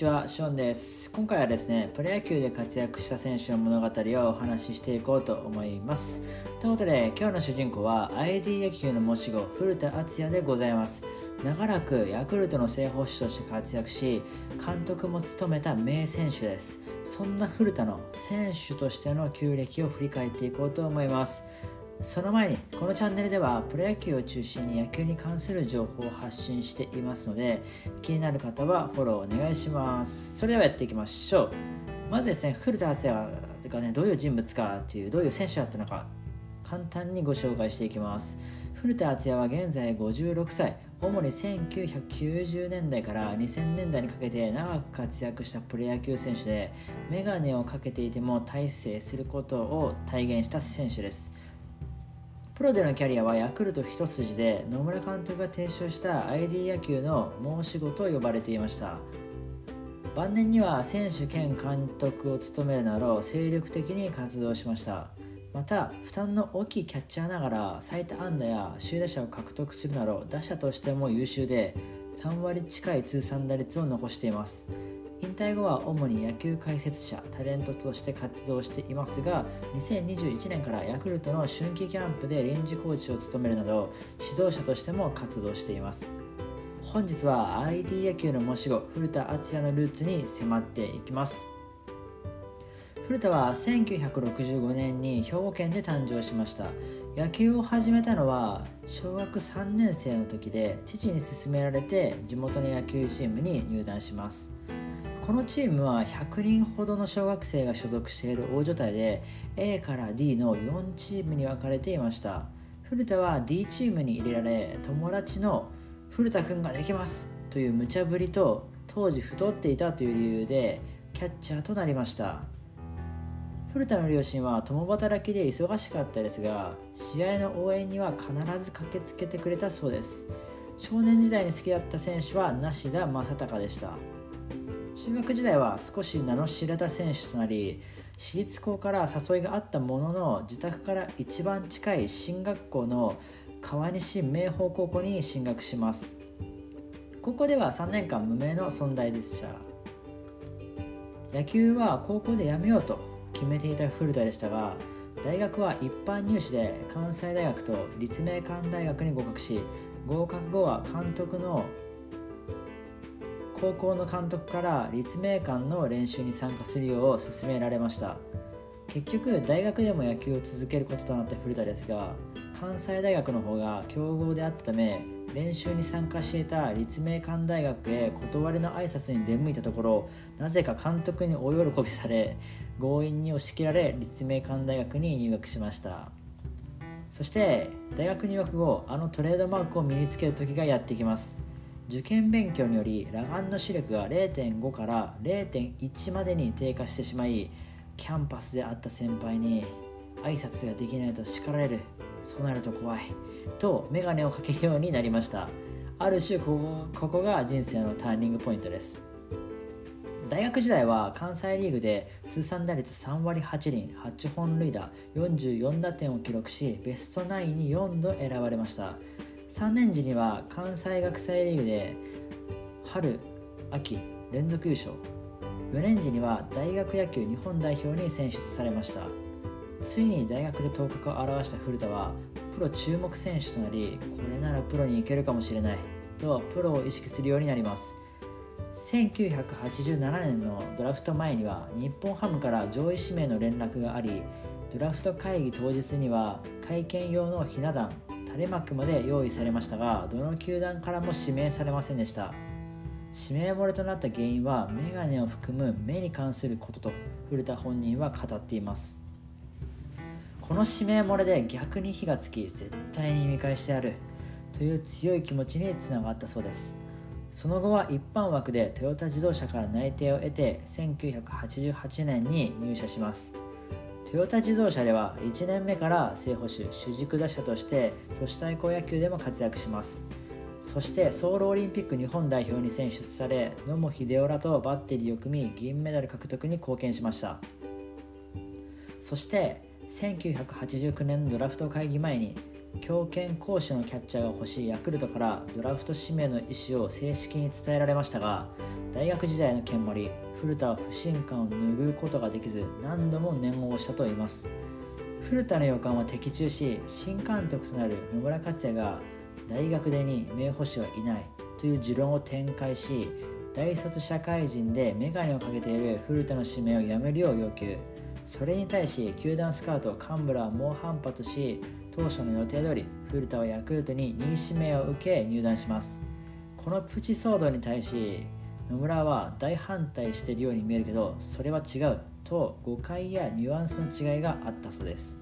ちは、ショーンです。今回はですね、プロ野球で活躍した選手の物語をお話ししていこうと思います。ということで、今日の主人公は ID 野球の申し子、古田敦也でございます。長らくヤクルトの正捕手として活躍し、監督も務めた名選手です。そんな古田の選手としての旧歴を振り返っていこうと思います。その前にこのチャンネルではプロ野球を中心に野球に関する情報を発信していますので気になる方はフォローお願いします。それではやっていきましょう。まずですね古田敦也がねどういう人物かっていうどういう選手だったのか簡単にご紹介していきます。古田敦也は現在56歳。主に1990年代から2000年代にかけて長く活躍したプロ野球選手でメガネをかけていても大成することを体現した選手です。プロでのキャリアはヤクルト一筋で野村監督が提唱した ID 野球の申し子と呼ばれていました。晩年には選手兼監督を務めるなど精力的に活動しました。また負担の大きいキャッチャーながら最多安打や首位打者を獲得するなど打者としても優秀で3割近い通算打率を残しています。引退後は主に野球解説者タレントとして活動していますが2021年からヤクルトの春季キャンプで臨時コーチを務めるなど指導者としても活動しています。本日は ID 野球の申し子古田敦也のルーツに迫っていきます。古田は1965年に兵庫県で誕生しました。野球を始めたのは小学3年生の時で父に勧められて地元の野球チームに入団します。このチームは100人ほどの小学生が所属している大所帯で A から D の4チームに分かれていました。古田は D チームに入れられ友達の古田君ができますという無茶ぶりと当時太っていたという理由でキャッチャーとなりました。古田の両親は共働きで忙しかったですが試合の応援には必ず駆けつけてくれたそうです。少年時代に好きだった選手は梨田正孝でした。中学時代は少し名の知れた選手となり私立校から誘いがあったものの自宅から一番近い進学校の川西明豊高校に進学します。高校では3年間無名の存在でした。野球は高校でやめようと決めていた古田でしたが大学は一般入試で関西大学と立命館大学に合格し合格後は監督の高校の監督から立命館の練習に参加するよう勧められました。結局大学でも野球を続けることとなった古田ですが関西大学の方が強豪であったため練習に参加していた立命館大学へ断りの挨拶に出向いたところなぜか監督に大喜びされ強引に押し切られ立命館大学に入学しました。そして大学入学後あのトレードマークを身につける時がやってきます。受験勉強により裸眼の視力が0.5から0.1までに低下してしまいキャンパスで会った先輩に挨拶ができないと叱られるそうなると怖いと眼鏡をかけるようになりました。ある種ここここが人生のターニングポイントです。大学時代は関西リーグで通算打率3割8厘8本塁打44打点を記録しベストナインに4度選ばれました。3年時には関西学生リーグで春秋連続優勝。4年時には大学野球日本代表に選出されました。ついに大学で頭角を現した古田はプロ注目選手となりこれならプロに行けるかもしれないとプロを意識するようになります。1987年のドラフト前には日本ハムから上位指名の連絡がありドラフト会議当日には会見用のひな壇垂れ幕まで用意されましたがどの球団からも指名されませんでした。指名漏れとなった原因はメガネを含む目に関することと古田本人は語っています。この指名漏れで逆に火がつき絶対に見返してやる。という強い気持ちにつながったそうです。その後は一般枠でトヨタ自動車から内定を得て1988年に入社します。トヨタ自動車では1年目から正捕手主軸打者として都市対抗野球でも活躍します。そしてソウルオリンピック日本代表に選出され野茂英雄らとバッテリーを組み銀メダル獲得に貢献しました。そして1989年のドラフト会議前に強肩攻守のキャッチャーが欲しいヤクルトからドラフト指名の意思を正式に伝えられましたが大学時代の剣森古田は不信感を拭うことができず何度も念を押したといいます。古田の予感は的中し新監督となる野村克也が大学でに名捕手はいないという持論を展開し大卒社会人で眼鏡をかけている古田の指名をやめるよう要求。それに対し球団スカウト幹部らは猛反発し当初の予定通り古田はヤクルトに2位指名を受け入団します。このプチ騒動に対し野村は大反対しているように見えるけどそれは違うと誤解やニュアンスの違いがあったそうです。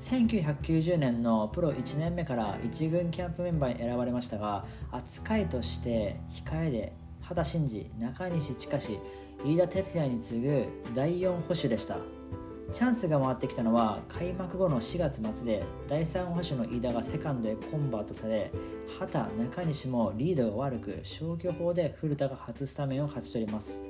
1990年のプロ1年目から1軍キャンプメンバーに選ばれましたが扱いとして控えで畑真二中西親飯田哲也に次ぐ第4捕手でした。チャンスが回ってきたのは開幕後の4月末で第3捕手の飯田がセカンドへコンバートされ畑中西もリードが悪く消去法で古田が初スタメンを勝ち取ります。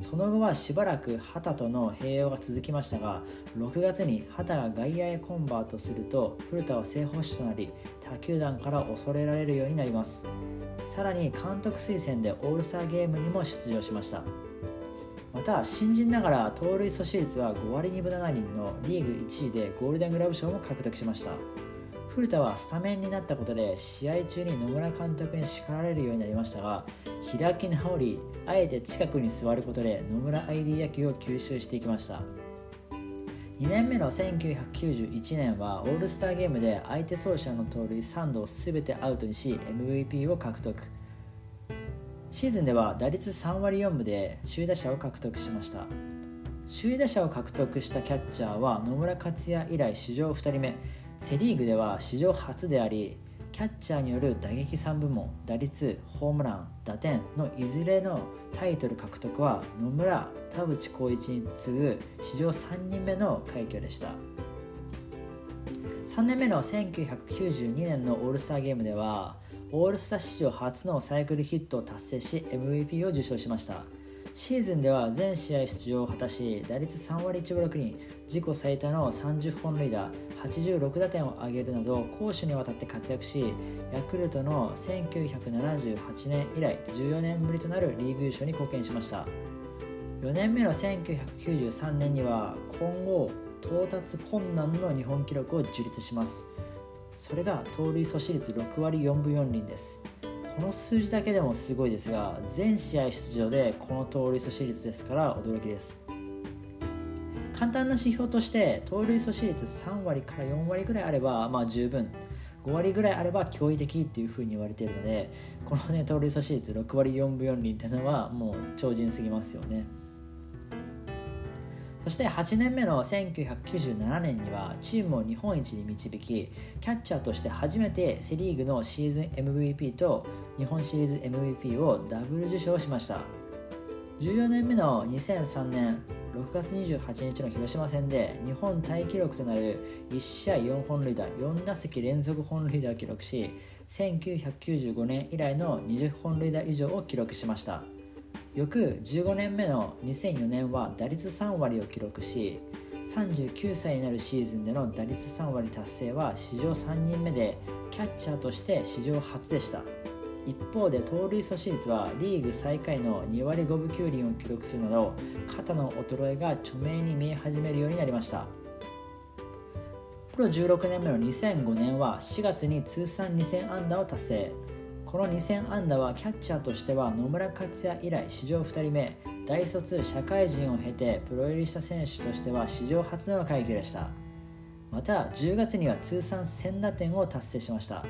その後はしばらく畑との併用が続きましたが6月に畑が外野へコンバートすると古田は正捕手となり他球団から恐れられるようになります。さらに監督推薦でオールスターゲームにも出場しました。また新人ながら盗塁阻止率は5割2分7厘のリーグ1位でゴールデングラブ賞も獲得しました。古田はスタメンになったことで試合中に野村監督に叱られるようになりましたが開き直りあえて近くに座ることで野村 ID 野球を吸収していきました。2年目の1991年はオールスターゲームで相手走者の盗塁3度を全てアウトにし MVP を獲得。シーズンでは打率3割4分で首位打者を獲得しました。首位打者を獲得したキャッチャーは野村克也以来史上2人目。セ・リーグでは史上初でありキャッチャーによる打撃3部門打率ホームラン打点のいずれのタイトル獲得は野村田淵光一に次ぐ史上3人目の快挙でした。3年目の1992年のオールスターゲームではオールスター史上初のサイクルヒットを達成し MVP を受賞しました。シーズンでは全試合出場を果たし打率3割1分6厘自己最多の30本塁打86打点を挙げるなど攻守にわたって活躍しヤクルトの1978年以来14年ぶりとなるリーグ優勝に貢献しました。4年目の1993年には今後到達困難の日本記録を樹立します。それが盗塁阻止率6割4分4厘です。この数字だけでもすごいですが全試合出場でこの盗塁阻止率ですから驚きです。簡単な指標として盗塁阻止率3割から4割ぐらいあればまあ十分。5割ぐらいあれば驚異的っていうふうに言われているのでこのね盗塁阻止率6割4分4厘っていうのはもう超人すぎますよね。そして8年目の1997年にはチームを日本一に導きキャッチャーとして初めてセ・リーグのシーズン MVP と日本シリーズ MVP をダブル受賞しました。14年目の2003年6月28日の広島戦で日本タイ記録となる1試合4本塁打4打席連続本塁打を記録し1995年以来の20本塁打以上を記録しました。翌15年目の2004年は打率3割を記録し39歳になるシーズンでの打率3割達成は史上3人目でキャッチャーとして史上初でした。一方で盗塁阻止率はリーグ最下位の2割5分9厘を記録するなど肩の衰えが著名に見え始めるようになりました。プロ16年目の2005年は4月に通算2000安打を達成。この2000安打はキャッチャーとしては野村克也以来史上2人目。大卒社会人を経てプロ入りした選手としては史上初の快挙でした。また10月には通算1000打点を達成しました。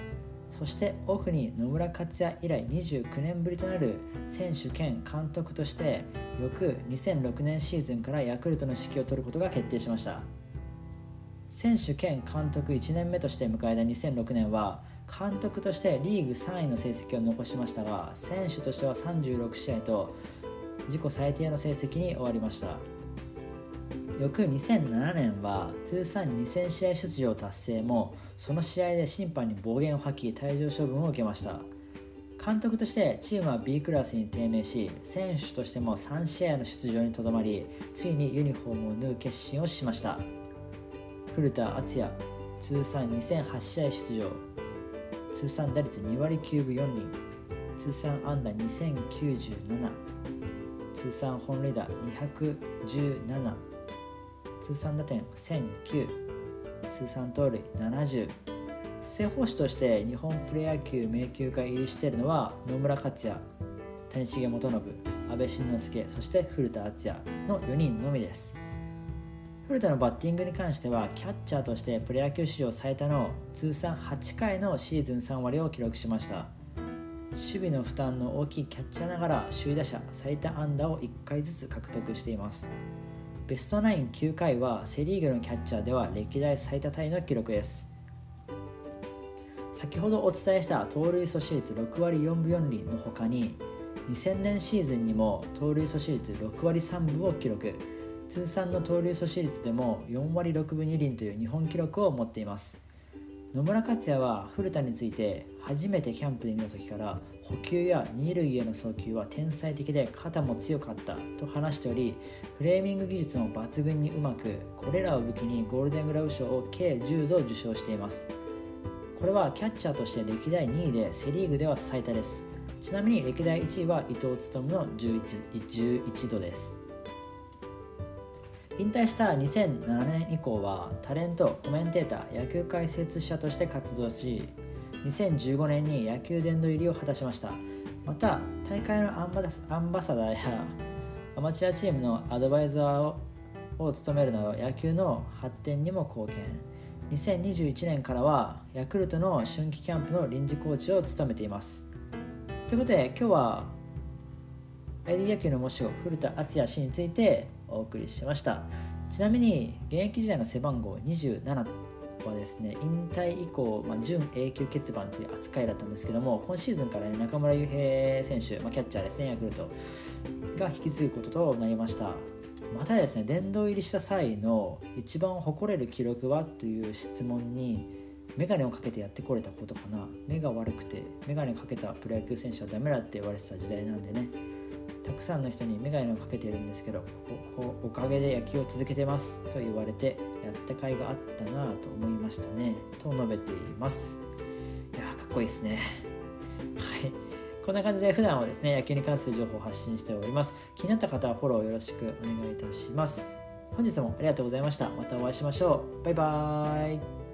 そしてオフに野村克也以来29年ぶりとなる選手兼監督として翌2006年シーズンからヤクルトの指揮を執ることが決定しました。選手兼監督1年目として迎えた2006年は監督としてリーグ3位の成績を残しましたが選手としては36試合と自己最低の成績に終わりました。翌2007年は通算2000試合出場達成もその試合で審判に暴言を吐き退場処分を受けました。監督としてチームは B クラスに低迷し選手としても3試合の出場にとどまりついにユニフォームを縫う決心をしました。古田敦也通算2008試合出場。通算打率2割9分4厘。通算安打2097通算本塁打217通算打点1009通算盗塁70正捕手として日本プロ野球迷宮会入りしているのは野村克也。谷繁元信阿部慎之助そして古田敦也の4人のみです。古田のバッティングに関してはキャッチャーとしてプロ野球史上最多の通算8回のシーズン3割を記録しました。守備の負担の大きいキャッチャーながら首位打者最多安打を1回ずつ獲得しています。ベストナイン9回はセ・リーグのキャッチャーでは歴代最多タイの記録です。先ほどお伝えした盗塁阻止率6割4分4厘の他に2000年シーズンにも盗塁阻止率6割3分を記録。通算の盗塁阻止率でも4割6分2厘という日本記録を持っています。野村克也は古田について初めてキャンプで見た時から補給や二塁への送球は天才的で肩も強かったと話しておりフレーミング技術も抜群にうまくこれらを武器にゴールデングラブ賞を計10度受賞しています。これはキャッチャーとして歴代2位でセ・リーグでは最多です。ちなみに歴代1位は伊藤勉の 11, 11度です。引退した2007年以降はタレントコメンテーター野球解説者として活動し2015年に野球殿堂入りを果たしました。また大会のアンバアンバサダーやアマチュアチームのアドバイザーを務めるなど野球の発展にも貢献。2021年からはヤクルトの春季キャンプの臨時コーチを務めています。ということで今日は ID 野球の模試を古田敦也氏についてお送りしました。ちなみに現役時代の背番号27はですね引退以降、まあ、準永久欠番という扱いだったんですけども今シーズンから、ね、中村悠平選手、まあ、キャッチャーですねヤクルトが引き継ぐこととなりました。またですね殿堂入りした際の一番誇れる記録はという質問に眼鏡をかけてやってこれたことかな。目が悪くて眼鏡かけたプロ野球選手はダメだって言われてた時代なんでねたくさんの人に眼鏡をかけてるんですけどここおかげで野球を続けてますと言われてやった甲斐があったなと思いましたねと述べています。いやかっこいいですね。はい。こんな感じで普段はですね野球に関する情報を発信しております。気になった方はフォローよろしくお願いいたします。本日もありがとうございました。またお会いしましょう。バイバーイ。